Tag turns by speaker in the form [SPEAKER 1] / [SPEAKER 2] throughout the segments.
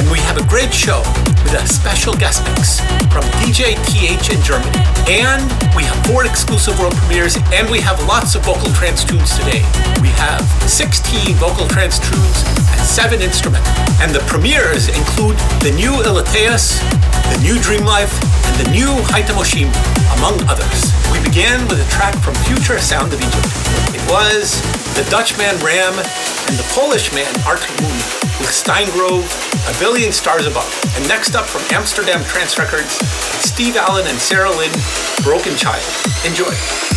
[SPEAKER 1] And we have a great show with a special guest mix from DJ TH in Germany.
[SPEAKER 2] And we have four exclusive world premieres, and we have lots of vocal trance tunes today. We have 16 vocal trance tunes and 7 instrumental. And the premieres include the new Ilitious, the new Dream Life, and the new Haitamoshim, among others. We began with a track from Future Sound of Egypt. Was the Dutchman Ram and the Polish man Arctic Moon with Stine Grove, A Billion Stars Above. And next up from Amsterdam Trance Records, Steve Allen and Sarah Lynn, Broken Child. Enjoy.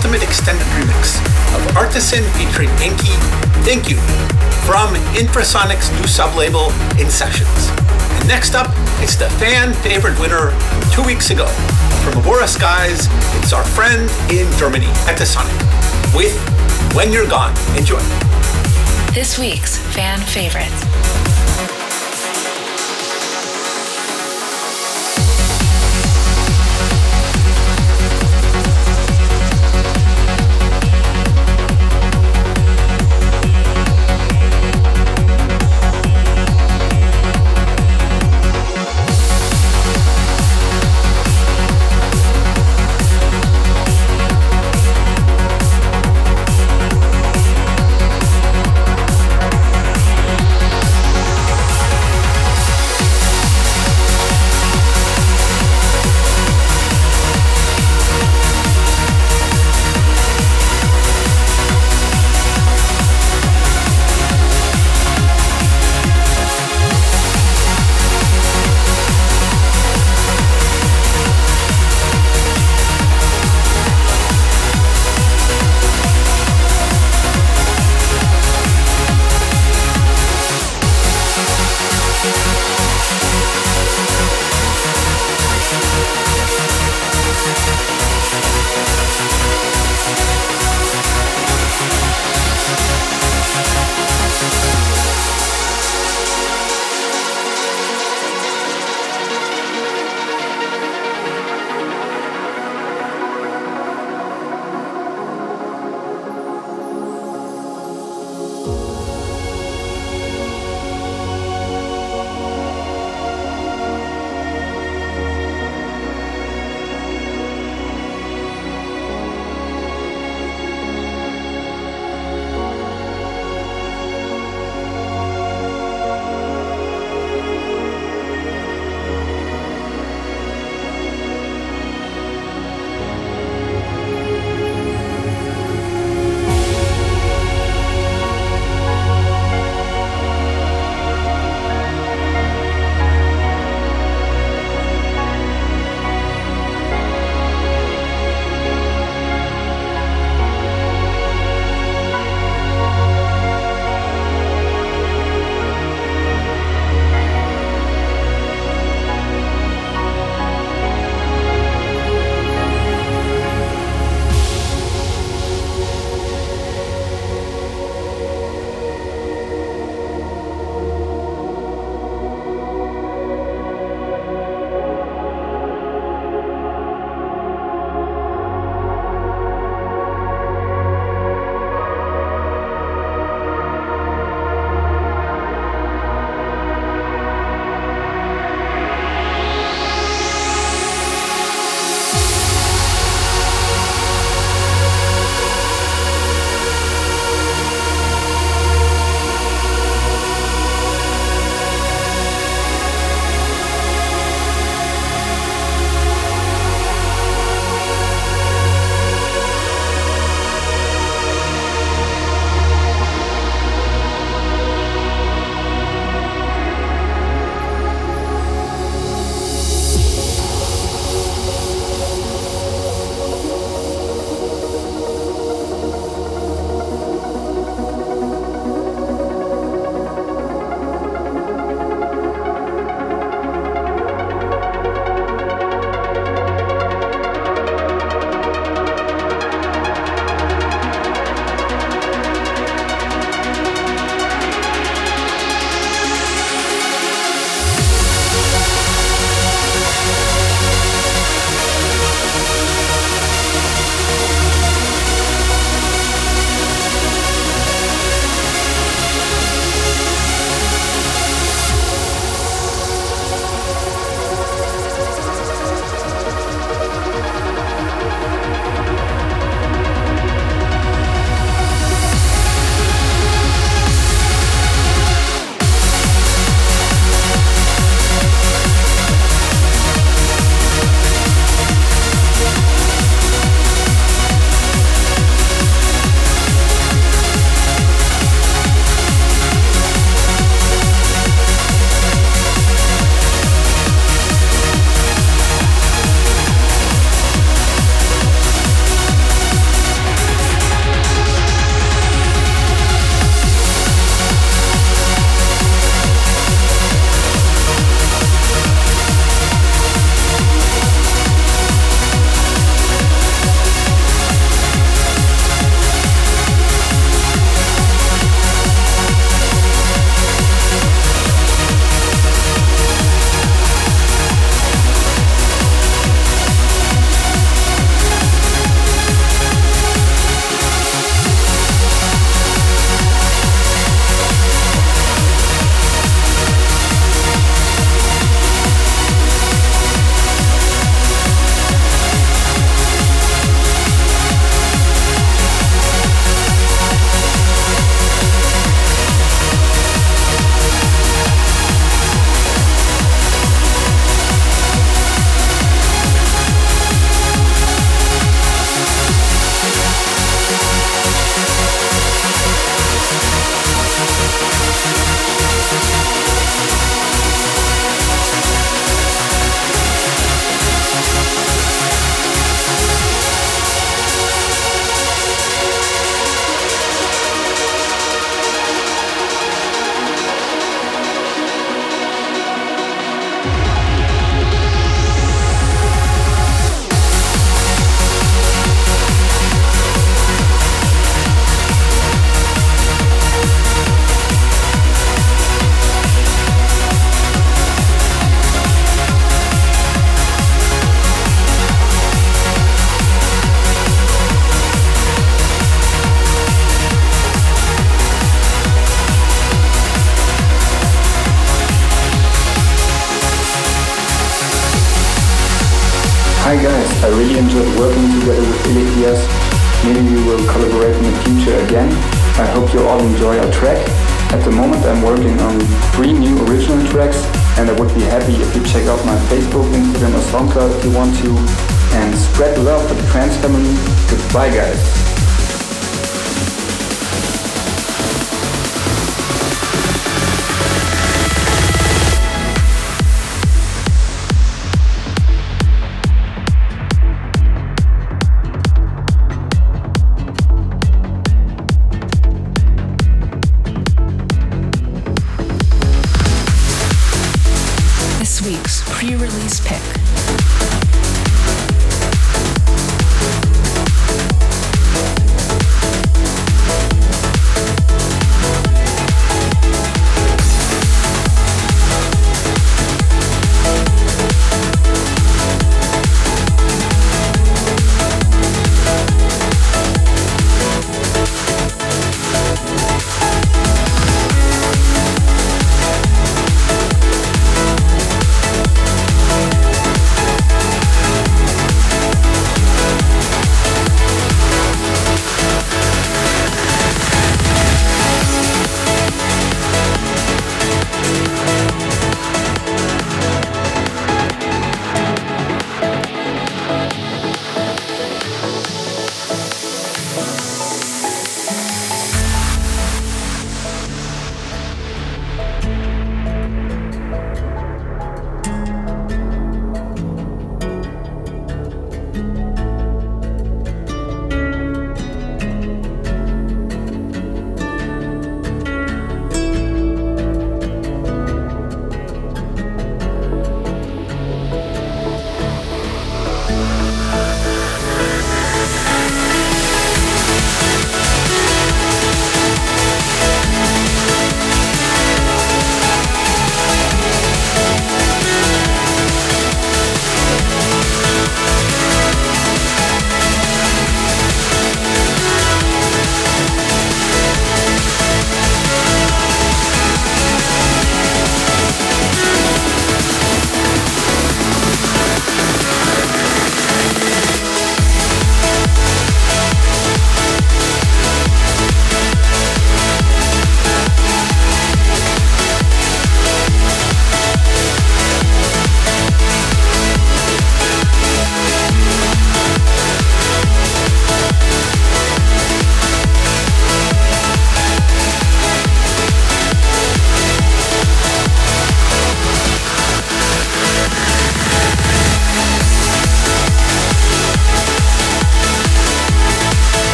[SPEAKER 2] Ultimate extended remix of Artisan featuring Enki, Thank You, from Infrasonic's new sublabel, In Sessions. And next up, it's the fan favorite winner two weeks ago. From Abora Skies, it's our friend in Germany, Etasonic, with When You're Gone. Enjoy.
[SPEAKER 1] This week's fan favorites.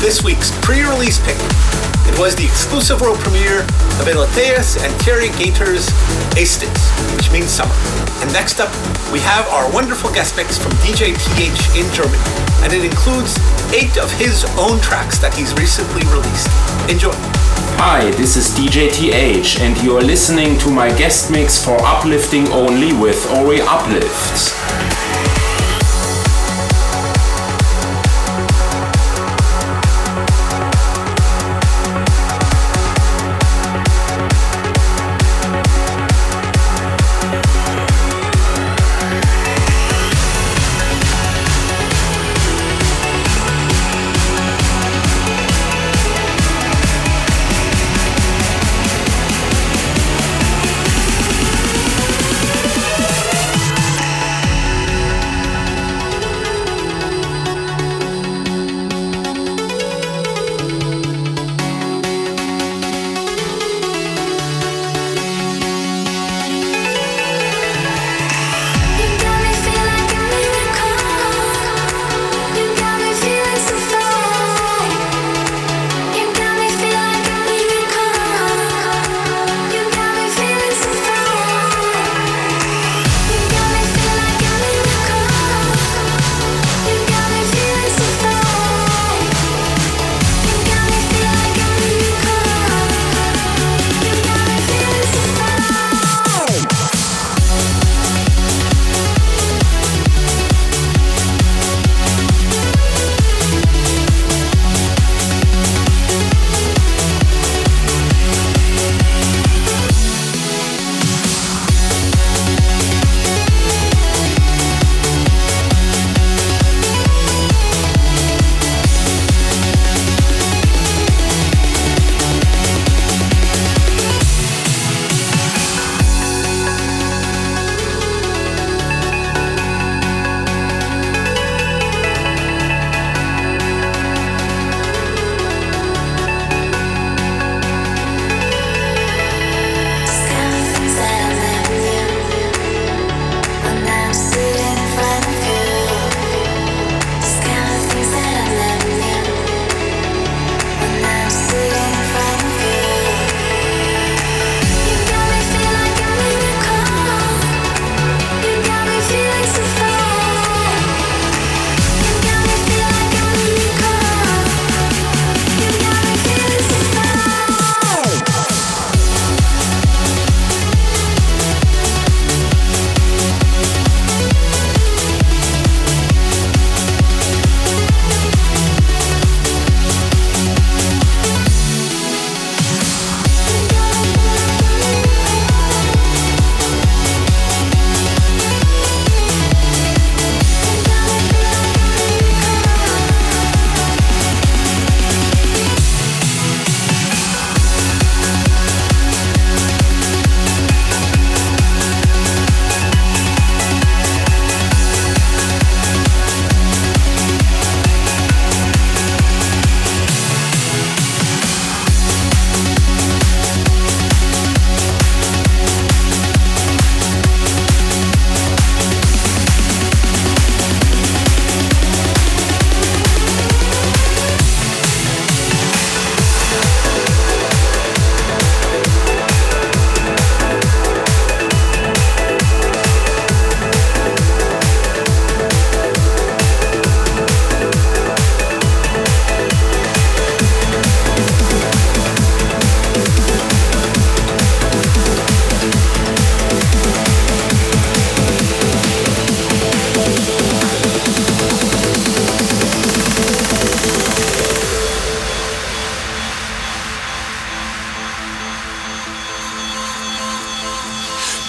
[SPEAKER 2] This week's pre-release pick. It was the exclusive world premiere of Ilitious and Terry Gator's Aestas, which means summer. And next up, we have our wonderful guest mix from DJ TH in Germany, and it includes eight of his own tracks that he's recently released. Enjoy.
[SPEAKER 3] Hi, this is DJ TH, and you are listening to my guest mix for Uplifting Only with Ori Uplifts.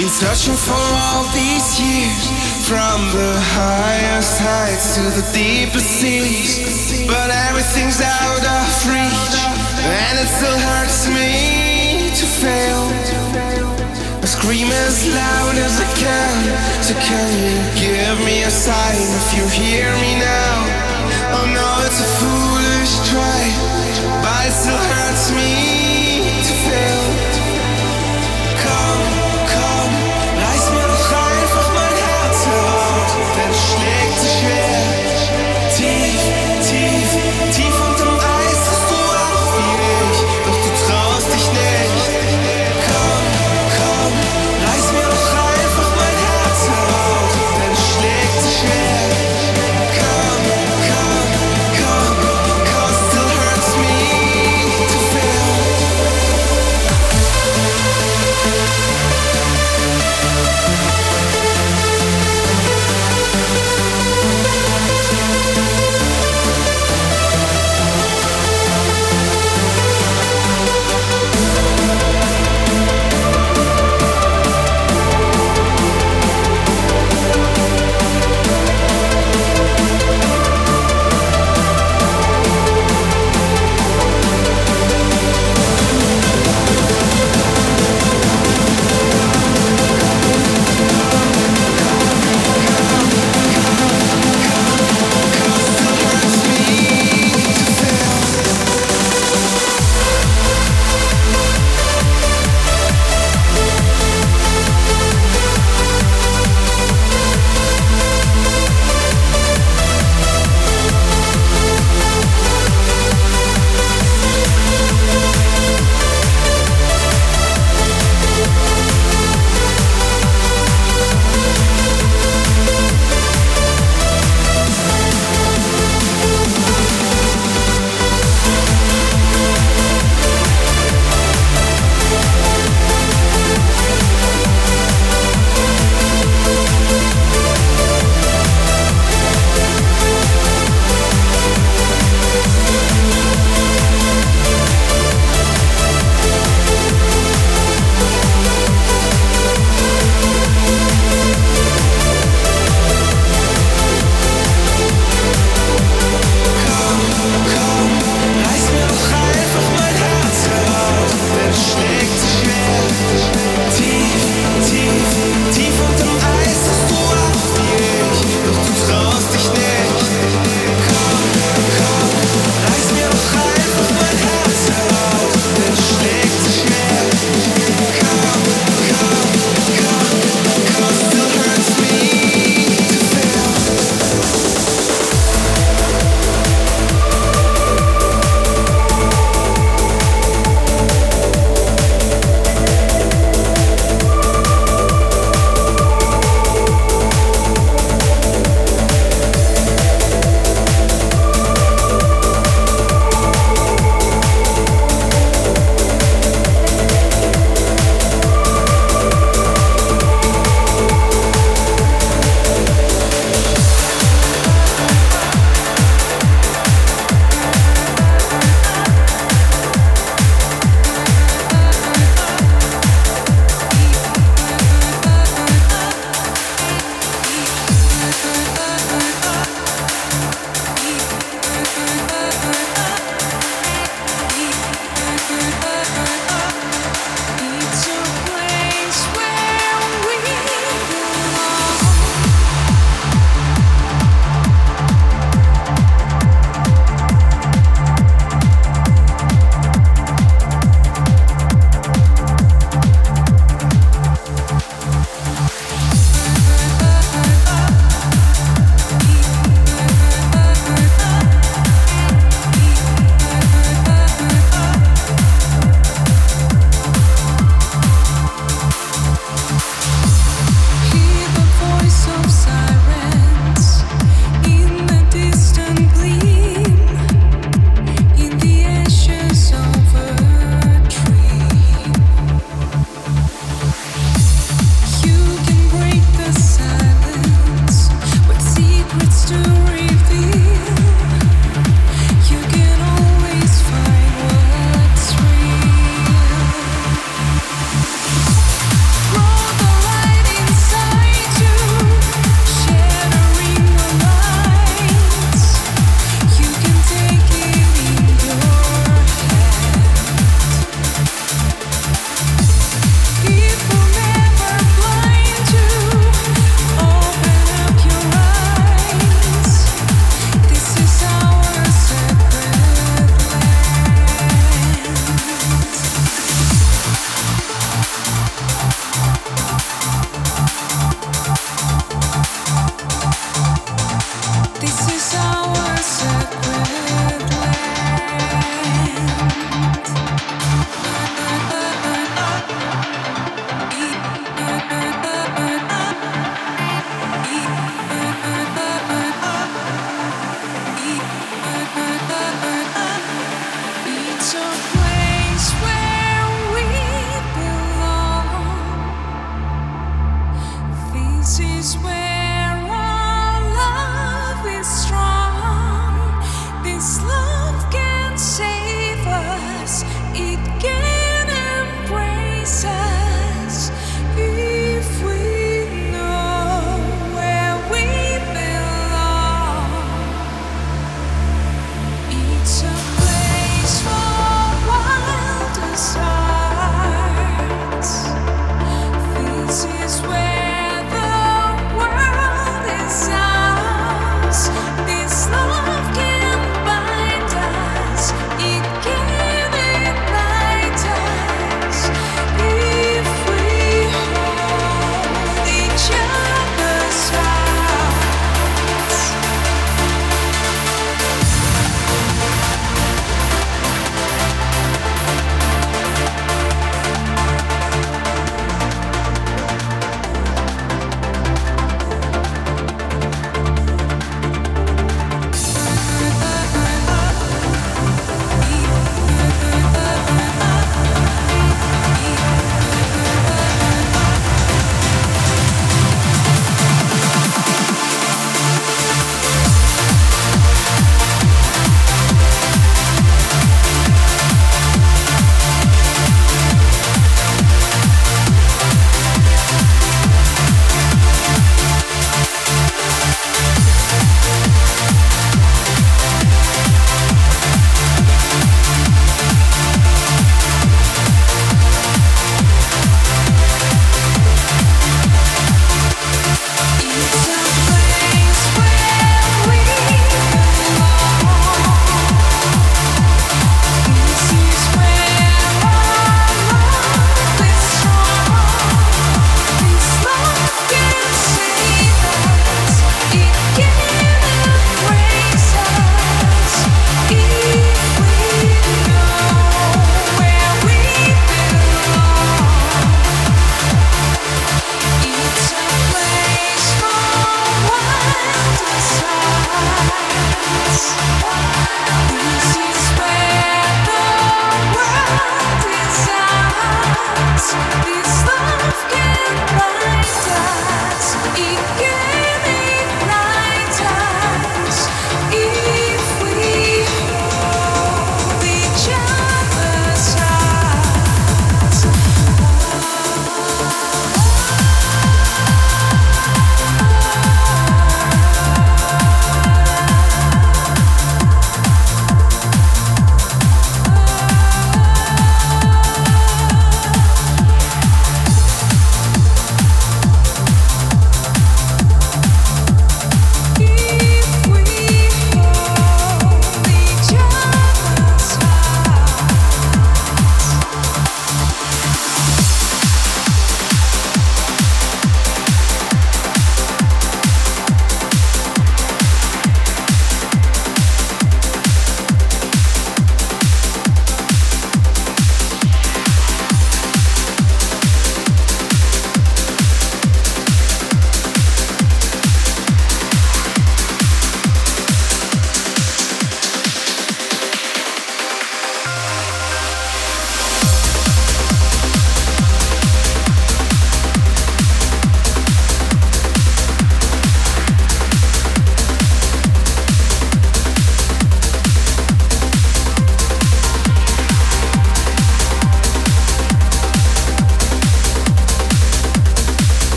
[SPEAKER 4] Been searching for all these years From the highest heights to the deepest seas. But everything's out of reach And it still hurts me to fail. I scream as loud as I can So can you give me a sign if you hear me now? Oh no, it's a foolish try But it still hurts me to fail Denn es schlägt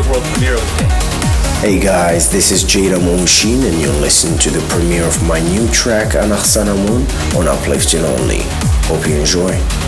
[SPEAKER 2] world premiere of the day.
[SPEAKER 5] Hey guys, this is Jada Munshin and you're listening to the premiere of my new track Anaxana Moon on Uplifting Only. Hope you enjoy.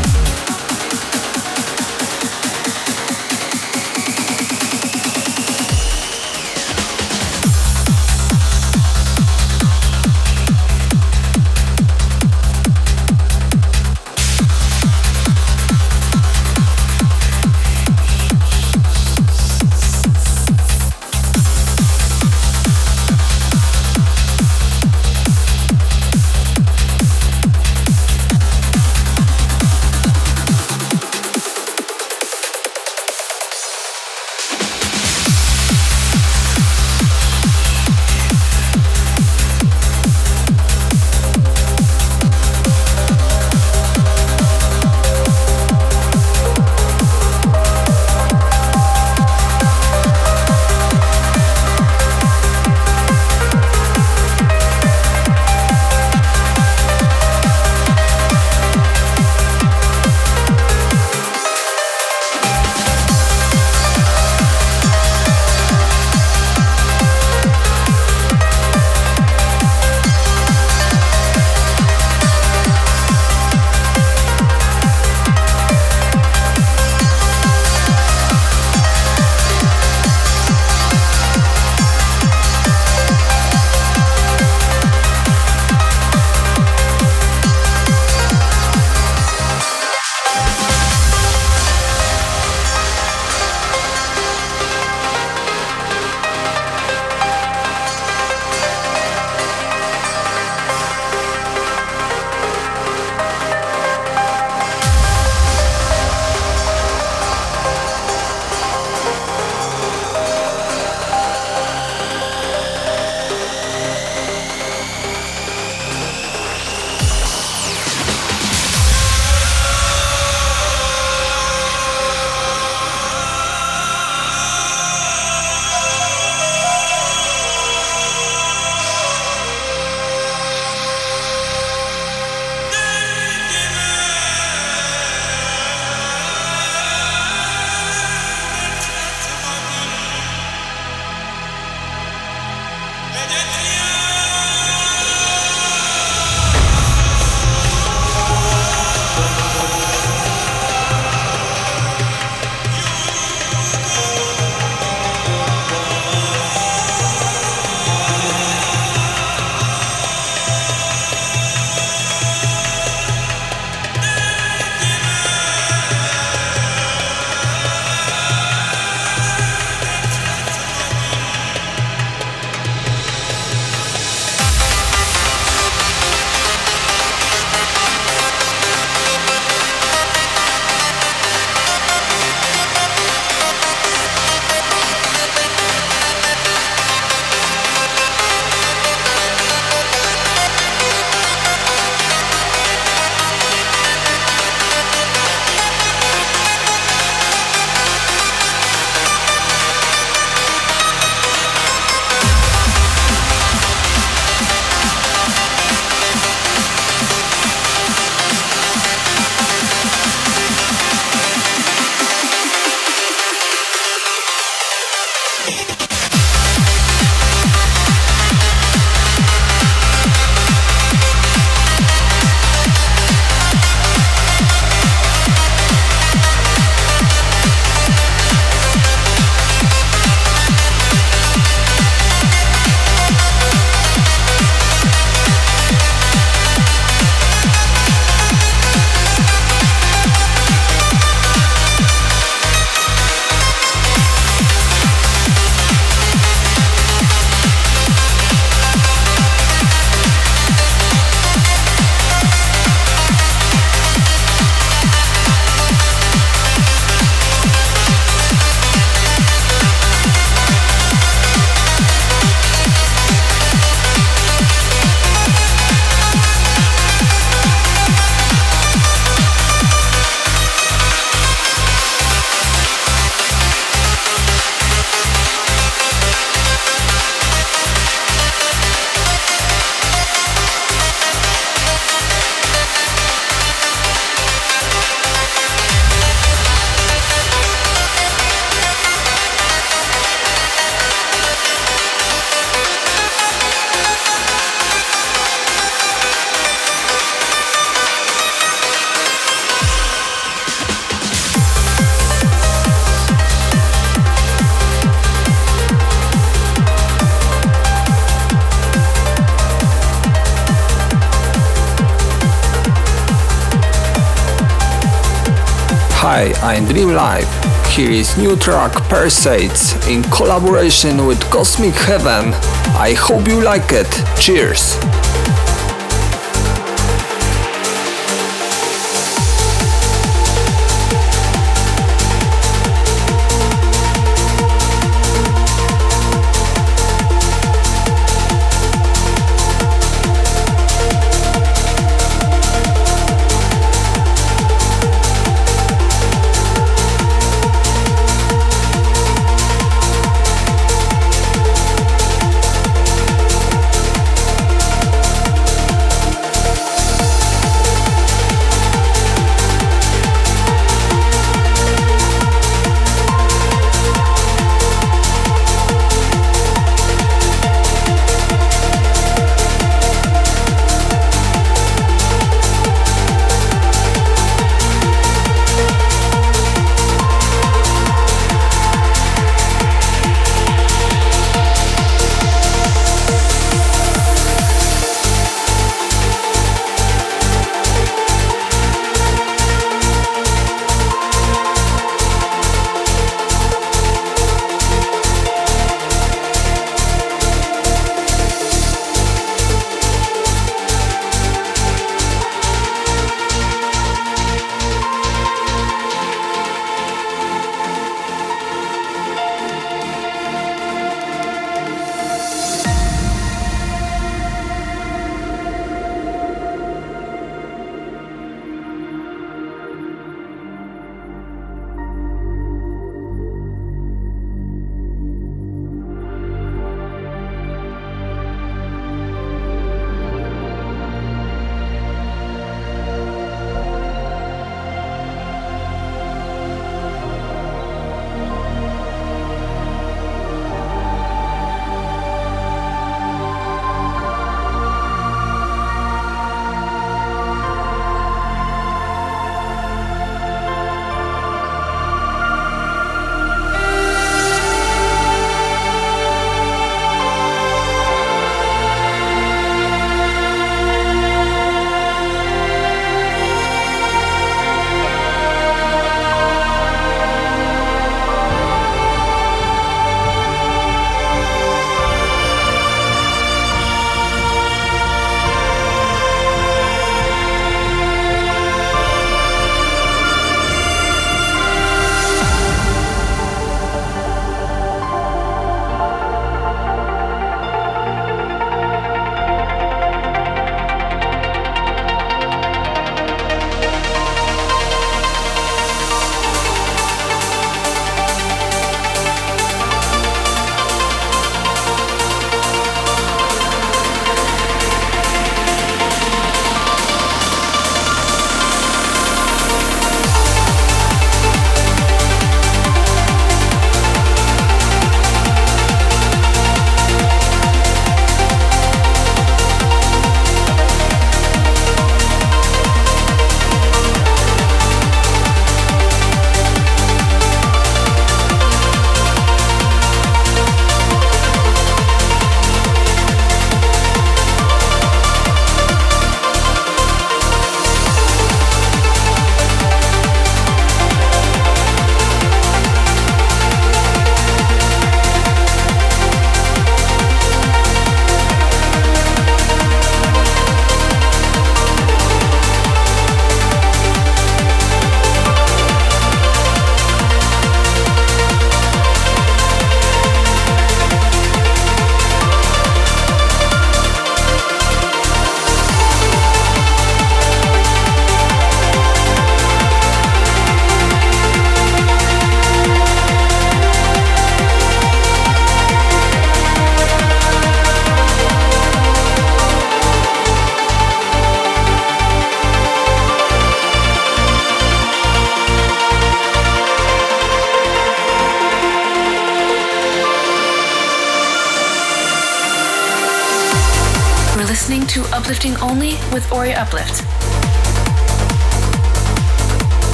[SPEAKER 6] Hi, I'm Dream Life. Here is new track Persades in collaboration with Cosmic Heaven. I hope you like it. Cheers!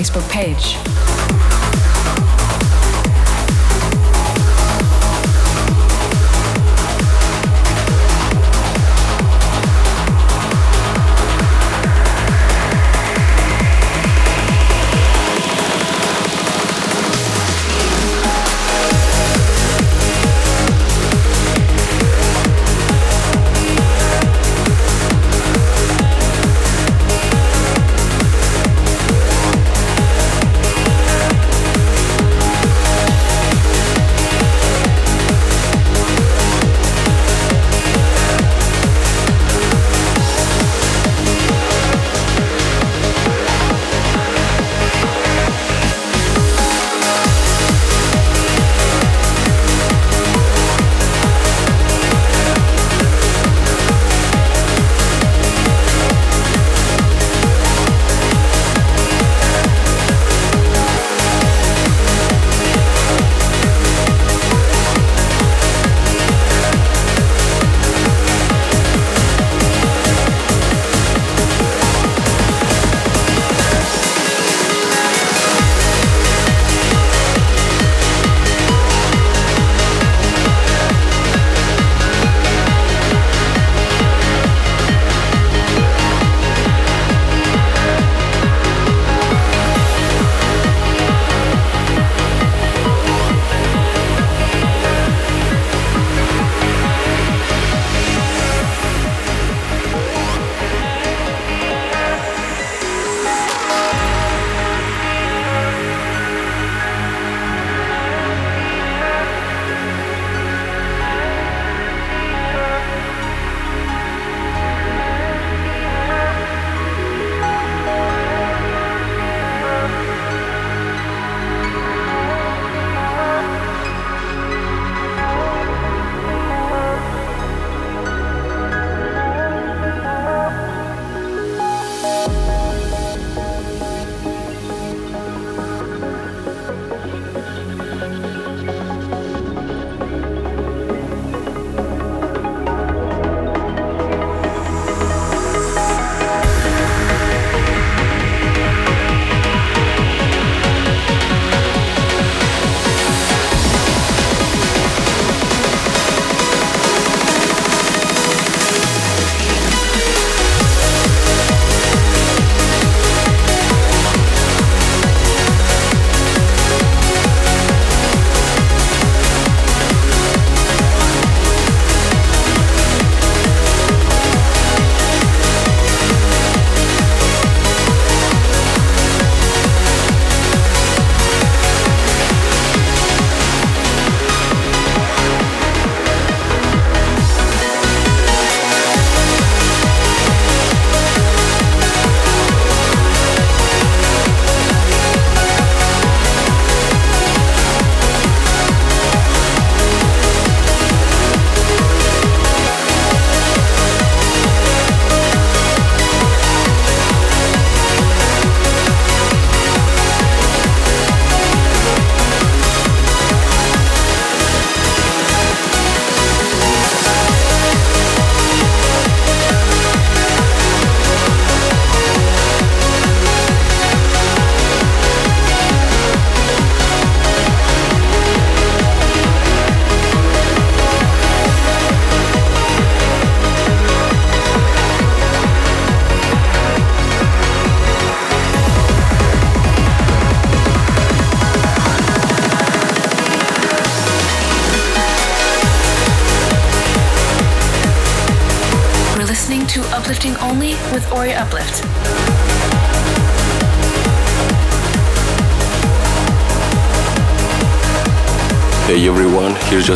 [SPEAKER 1] Facebook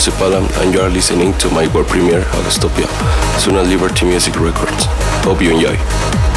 [SPEAKER 7] And you are listening to my world premiere, Agastopia, soon on Liberty Music Records. Hope you enjoy.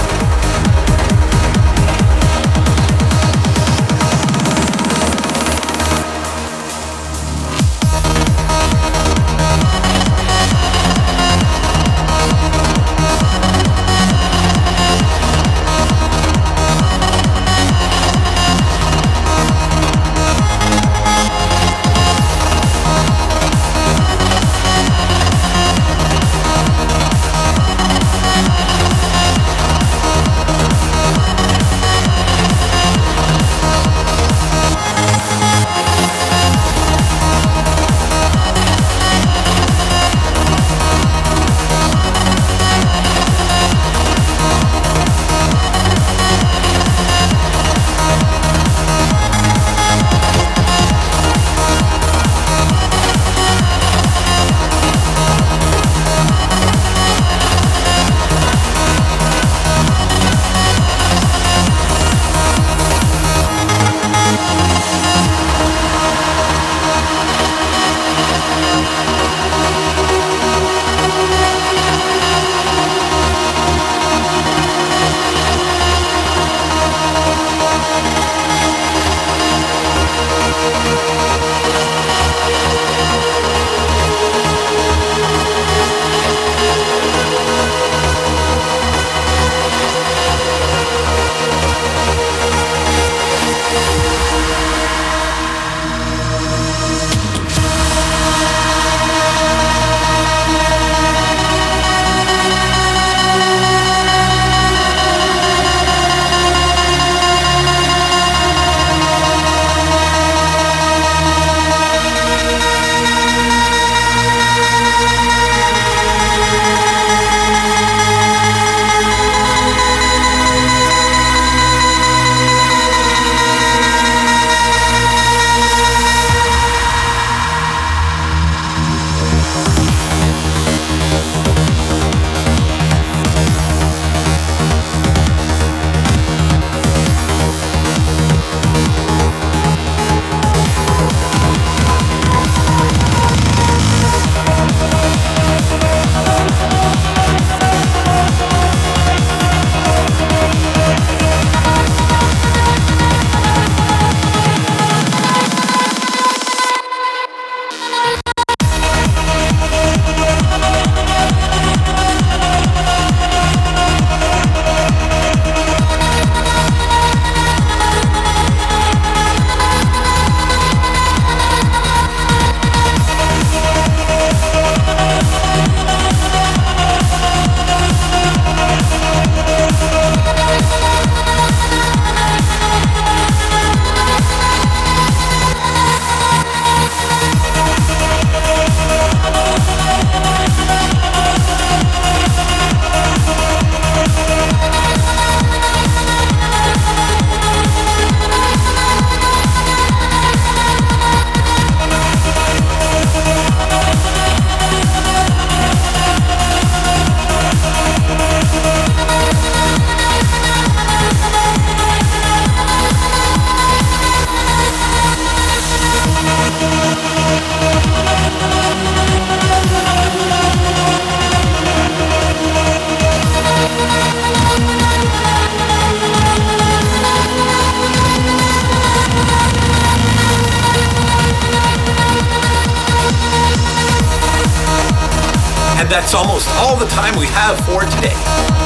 [SPEAKER 2] That's almost all the time we have for today.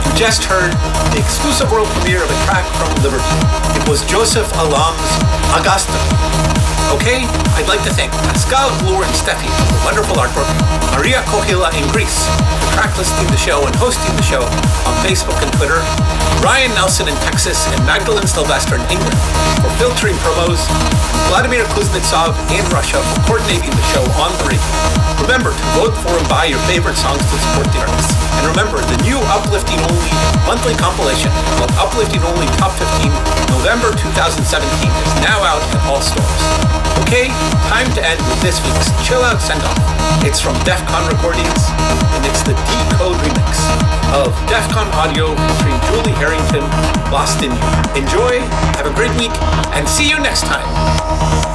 [SPEAKER 2] You just heard the exclusive world premiere of a track from Liberty. It was Joseph Alam's Augusta. Okay, I'd like to thank Pascal Glure and Steffi for the wonderful artwork, Maria Kohila in Greece for track listing the show and hosting the show on Facebook and Twitter, Ryan Nelson in Texas and Magdalene Sylvester in England for filtering promos, Vladimir Kuznetsov in Russia for coordinating the show on the radio. Remember to vote for and buy your favorite songs to support the artists. And remember, the new Uplifting Only monthly compilation called Uplifting Only Top 15 November 2017 is now out at all stores. Okay, time to end with this week's Chill Out Send Off. It's from DEF CON Recordings, and it's the Decode remix of of DEFCON Audio featuring Julie Harrington, Lost in You. Enjoy, have a great week, and see you next time.